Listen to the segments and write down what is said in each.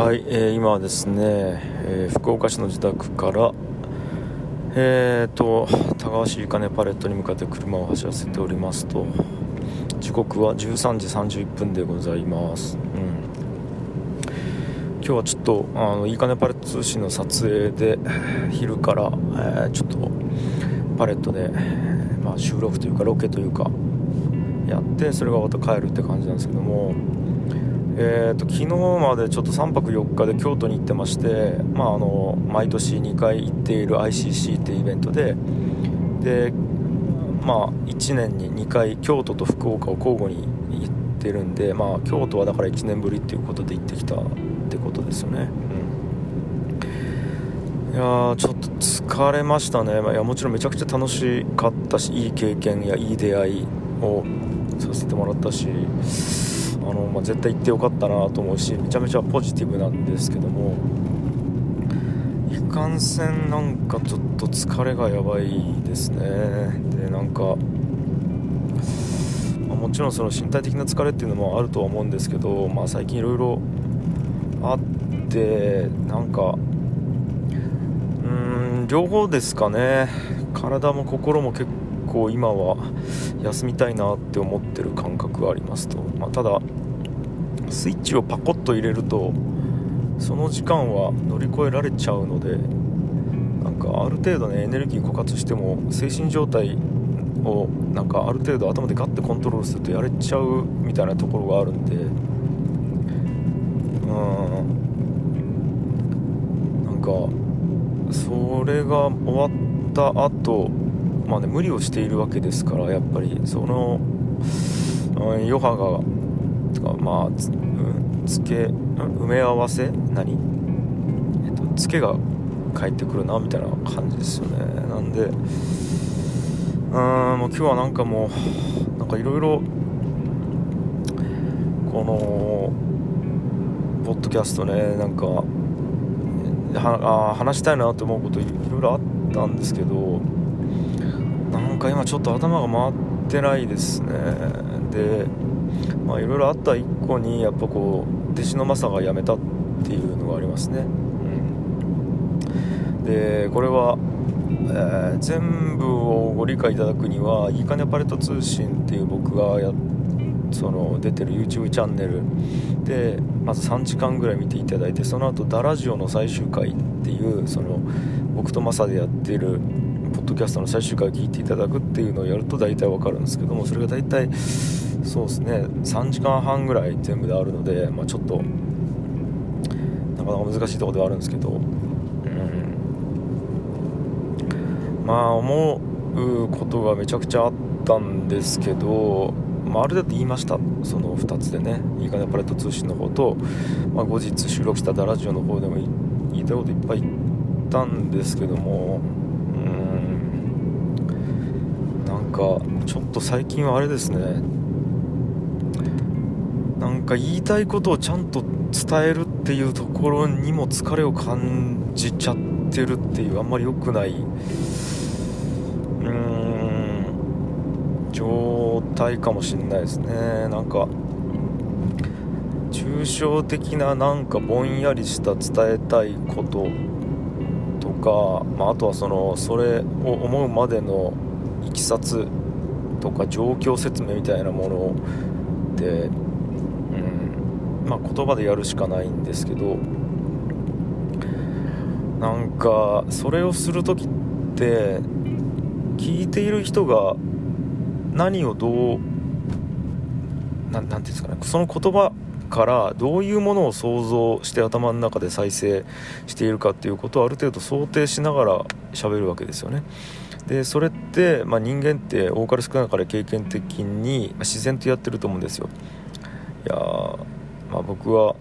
はい、えー今はですね、えー福岡市の自宅からえーと田川市ゆかねパレットに向かって車を走らせておりますと時刻は13時31分でございます、うん、今日はちょっとあのいいかねパレット通信の撮影で昼から、えーちょっとパレットで、まあ、収録というかロケというかやってそれが終わった帰るって感じなんですけどもえー、と昨日までちょっと3泊4日で京都に行ってまして、まあ、あの毎年2回行っている ICC っていうイベントでで、まあ、1年に2回京都と福岡を交互に行ってるんで、まあ、京都はだから1年ぶりっていうことで行ってきたってことですよね、うん、いやちょっと疲れましたね、まあ、いやもちろんめちゃくちゃ楽しかったしいい経験やいい出会いをさせてもらったしの、まあ、絶対行ってよかったなと思うしめちゃめちゃポジティブなんですけどもいかんせんなんかちょっと疲れがやばいですね。でなんか、まあもちろんその身体的な疲れっていうのもあるとは思うんですけど、まあ、最近いろいろあってなんかうん両方ですかね。体も心も結構今は休みたいなって思ってる感覚がありますと、まあ、ただスイッチをパコッと入れるとその時間は乗り越えられちゃうのでなんかある程度ねエネルギー枯渇しても精神状態をなんかある程度頭でガッてコントロールするとやれちゃうみたいなところがあるんでうんなんかそれが終わった後まあね無理をしているわけですからやっぱりそのうん余波がとかまあつ,、うん、つけ埋め合わせ？何？えっとつけが返ってくるなみたいな感じですよね。なんでうーんもう今日はなんかもうなんかいろいろこのポッドキャストねなんかはあ話したいなと思うこといろいろあったんですけどなんか今ちょっと頭が回ってないですね。でまあいろいろあった一個にやっぱこう弟子のマサが辞めたっていうのがありますね、うん、でこれは、えー全部をご理解いただくにはいいかねパレット通信っていう僕がやその出てる YouTube チャンネル。でまず3時間ぐらい見ていただいてその後ダラジオの最終回っていうその僕とマサでやってるポッドキャストの最終回を聞いていただくっていうのをやると大体わかるんですけどもそれが大体そうですね。3時間半ぐらい全部であるので、まあ、ちょっとなかなか難しいところではあるんですけど、うん、まあ思うことがめちゃくちゃあったんですけど、まあ、ある程度言いました。その2つでね。いいかねパレット通信の方と、まあ、後日収録したダラジオの方でも言いたいこといっぱい言ったんですけどもうん。なんかちょっと最近はあれですね。か言いたいことをちゃんと伝えるっていうところにも疲れを感じちゃってるっていうあんまり良くないうーん状態かもしれないですね。なんか抽象的ななんかぼんやりした伝えたいこととか、まあ、あとはそのそれを思うまでのいきさつとか状況説明みたいなもので、まあ、言葉でやるしかないんですけどなんかそれをする時って聞いている人が何をどうななんていうんですかねその言葉からどういうものを想像して頭の中で再生しているかっていうことをある程度想定しながら喋るわけですよね。でそれって、まあ、人間って多かれ少なかれ経験的に自然とやってると思うんですよ。いや、まあ、僕は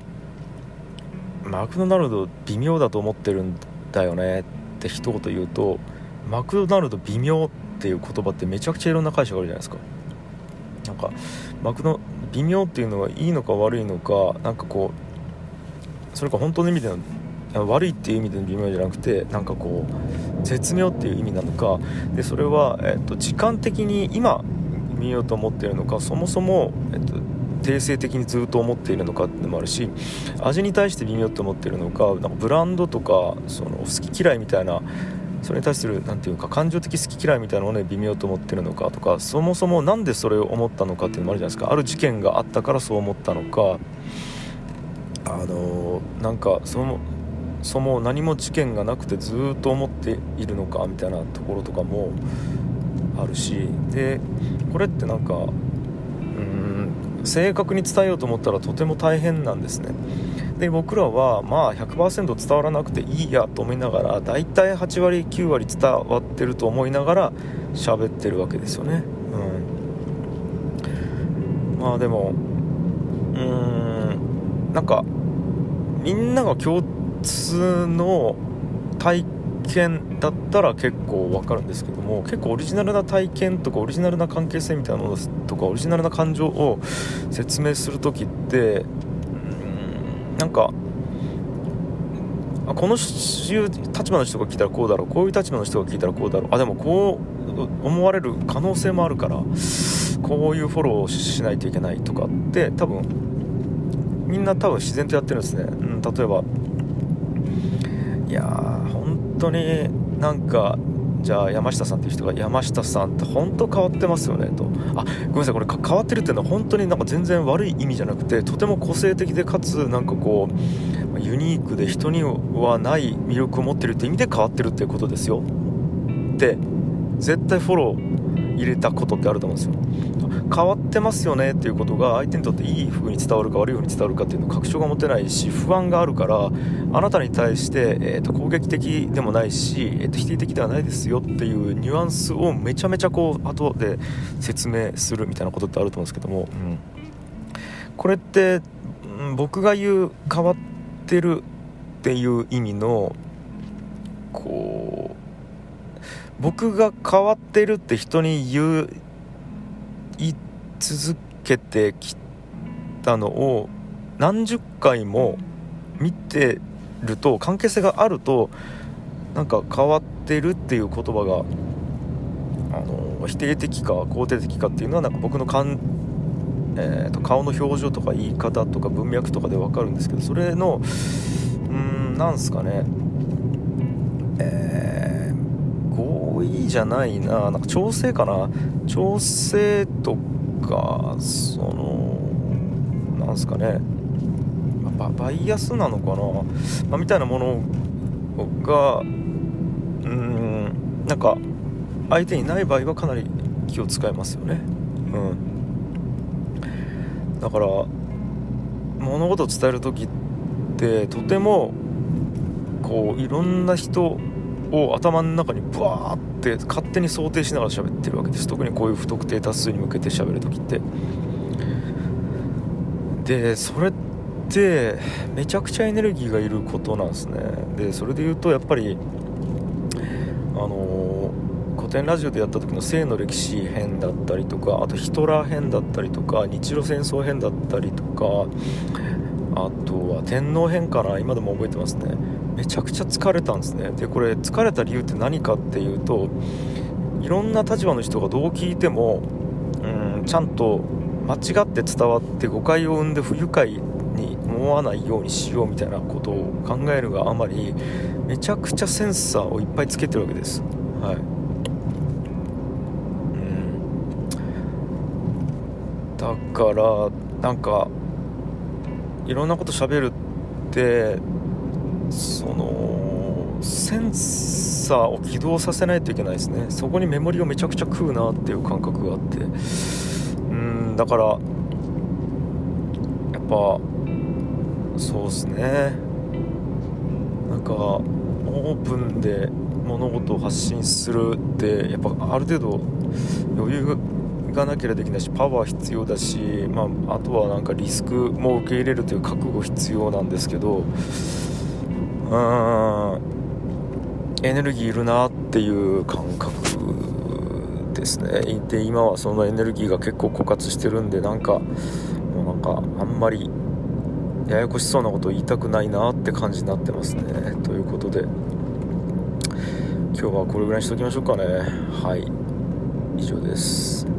マクドナルド微妙だと思ってるんだよねって一言言うとマクドナルド微妙っていう言葉ってめちゃくちゃいろんな解釈あるじゃないですか。なんかマクド微妙っていうのはいいのか悪いのかなんかこうそれか本当の意味での悪いっていう意味での微妙じゃなくてなんかこう絶妙っていう意味なのかでそれは、えっと、時間的に今見ようと思ってるのかそもそも、えっと、定性的にずっと思っているのかってのもあるし味に対して微妙って思っているのかなんかブランドとかその好き嫌いみたいなそれに対する何て言うか感情的好き嫌いみたいなのをね微妙と思ってるのかとかそもそも何でそれを思ったのかっていうのもあるじゃないですか。ある事件があったからそう思ったのかあのなんかそのそも何も事件がなくてずっと思っているのかみたいなところとかもあるしでこれってなんか正確に伝えようと思ったらとても大変なんですね。で僕らはまあ100%伝わらなくていいやと思いながらだいたい8割9割伝わってると思いながら喋ってるわけですよね。うん。まあでもうーん。なんかみんなが共通の体験験だったら結構わかるんですけども結構オリジナルな体験とかオリジナルな関係性みたいなものとかオリジナルな感情を説明する時ってうんなんかこの立場の人が聞いたらこうだろうこういう立場の人が聞いたらこうだろうあでもこう思われる可能性もあるからこういうフォローをしないといけないとかって多分みんな多分自然とやってるんですね、うん、例えばいや当になんかじゃあ山下さんっていう人が山下さんって本当変わってますよねと。あごめんなさいこれ変わってるっていうのは本当になんか全然悪い意味じゃなくてとても個性的でかつなんかこうユニークで人にはない魅力を持ってるって意味で変わってるっていうことですよ。って絶対フォロー入れたことってあると思うんですよ。変わってますよねっていうことが相手にとっていい風に伝わるか悪い風に伝わるかっていうの確証が持てないし不安があるからあなたに対して、えー、と攻撃的でもないし、えー、と否定的ではないですよっていうニュアンスをめちゃめちゃこう後で説明するみたいなことってあると思うんですけども、うん、これって、うん、僕が言う変わってるっていう意味のこう僕が変わってるって人に言う言い続けてきたのを何十回も見てると関係性があるとなんか変わってるっていう言葉があの否定的か肯定的かっていうのはなんか僕のかん、えーと、顔の表情とか言い方とか文脈とかで分かるんですけどそれのうんなんすかねえー、合意じゃないな。なんか調整かな。調整とかそのなんすかね。ババイアスなのかな、まあ、みたいなものがうんなんか相手にない場合はかなり気を使いますよね。うん。だから物事を伝える時ってとてもこういろんな人を頭の中にブワーって勝手に想定しながら喋ってるわけです。特にこういう不特定多数に向けて喋る時って。でそれってめちゃくちゃエネルギーがいることなんですね。でそれで言うとやっぱりあの古典ラジオでやった時の性の歴史編だったりとかあとヒトラー編だったりとか日露戦争編だったりとかあとは天皇編かな今でも覚えてますね。めちゃくちゃ疲れたんですね。でこれ疲れた理由って何かっていうといろんな立場の人がどう聞いてもうんちゃんと間違って伝わって誤解を生んで不愉快に思わないようにしようみたいなことを考えるがあまりめちゃくちゃセンサーをいっぱいつけてるわけです。はい。うん。だからなんかいろんなこと喋るってそのセンサーを起動させないといけないですね。そこにメモリをめちゃくちゃ食うなっていう感覚があって。うんだからやっぱそうですね。なんかオープンで物事を発信するってやっぱある程度余裕がなければできないしパワー必要だし、まあ、あとはなんかリスクも受け入れるという覚悟必要なんですけどうん。エネルギーいるなっていう感覚ですね。で今はそのエネルギーが結構枯渇してるんでなんかもうなんかあんまりややこしそうなこと言いたくないなって感じになってますね。ということで今日はこれぐらいにしときましょうかね。はい。以上です。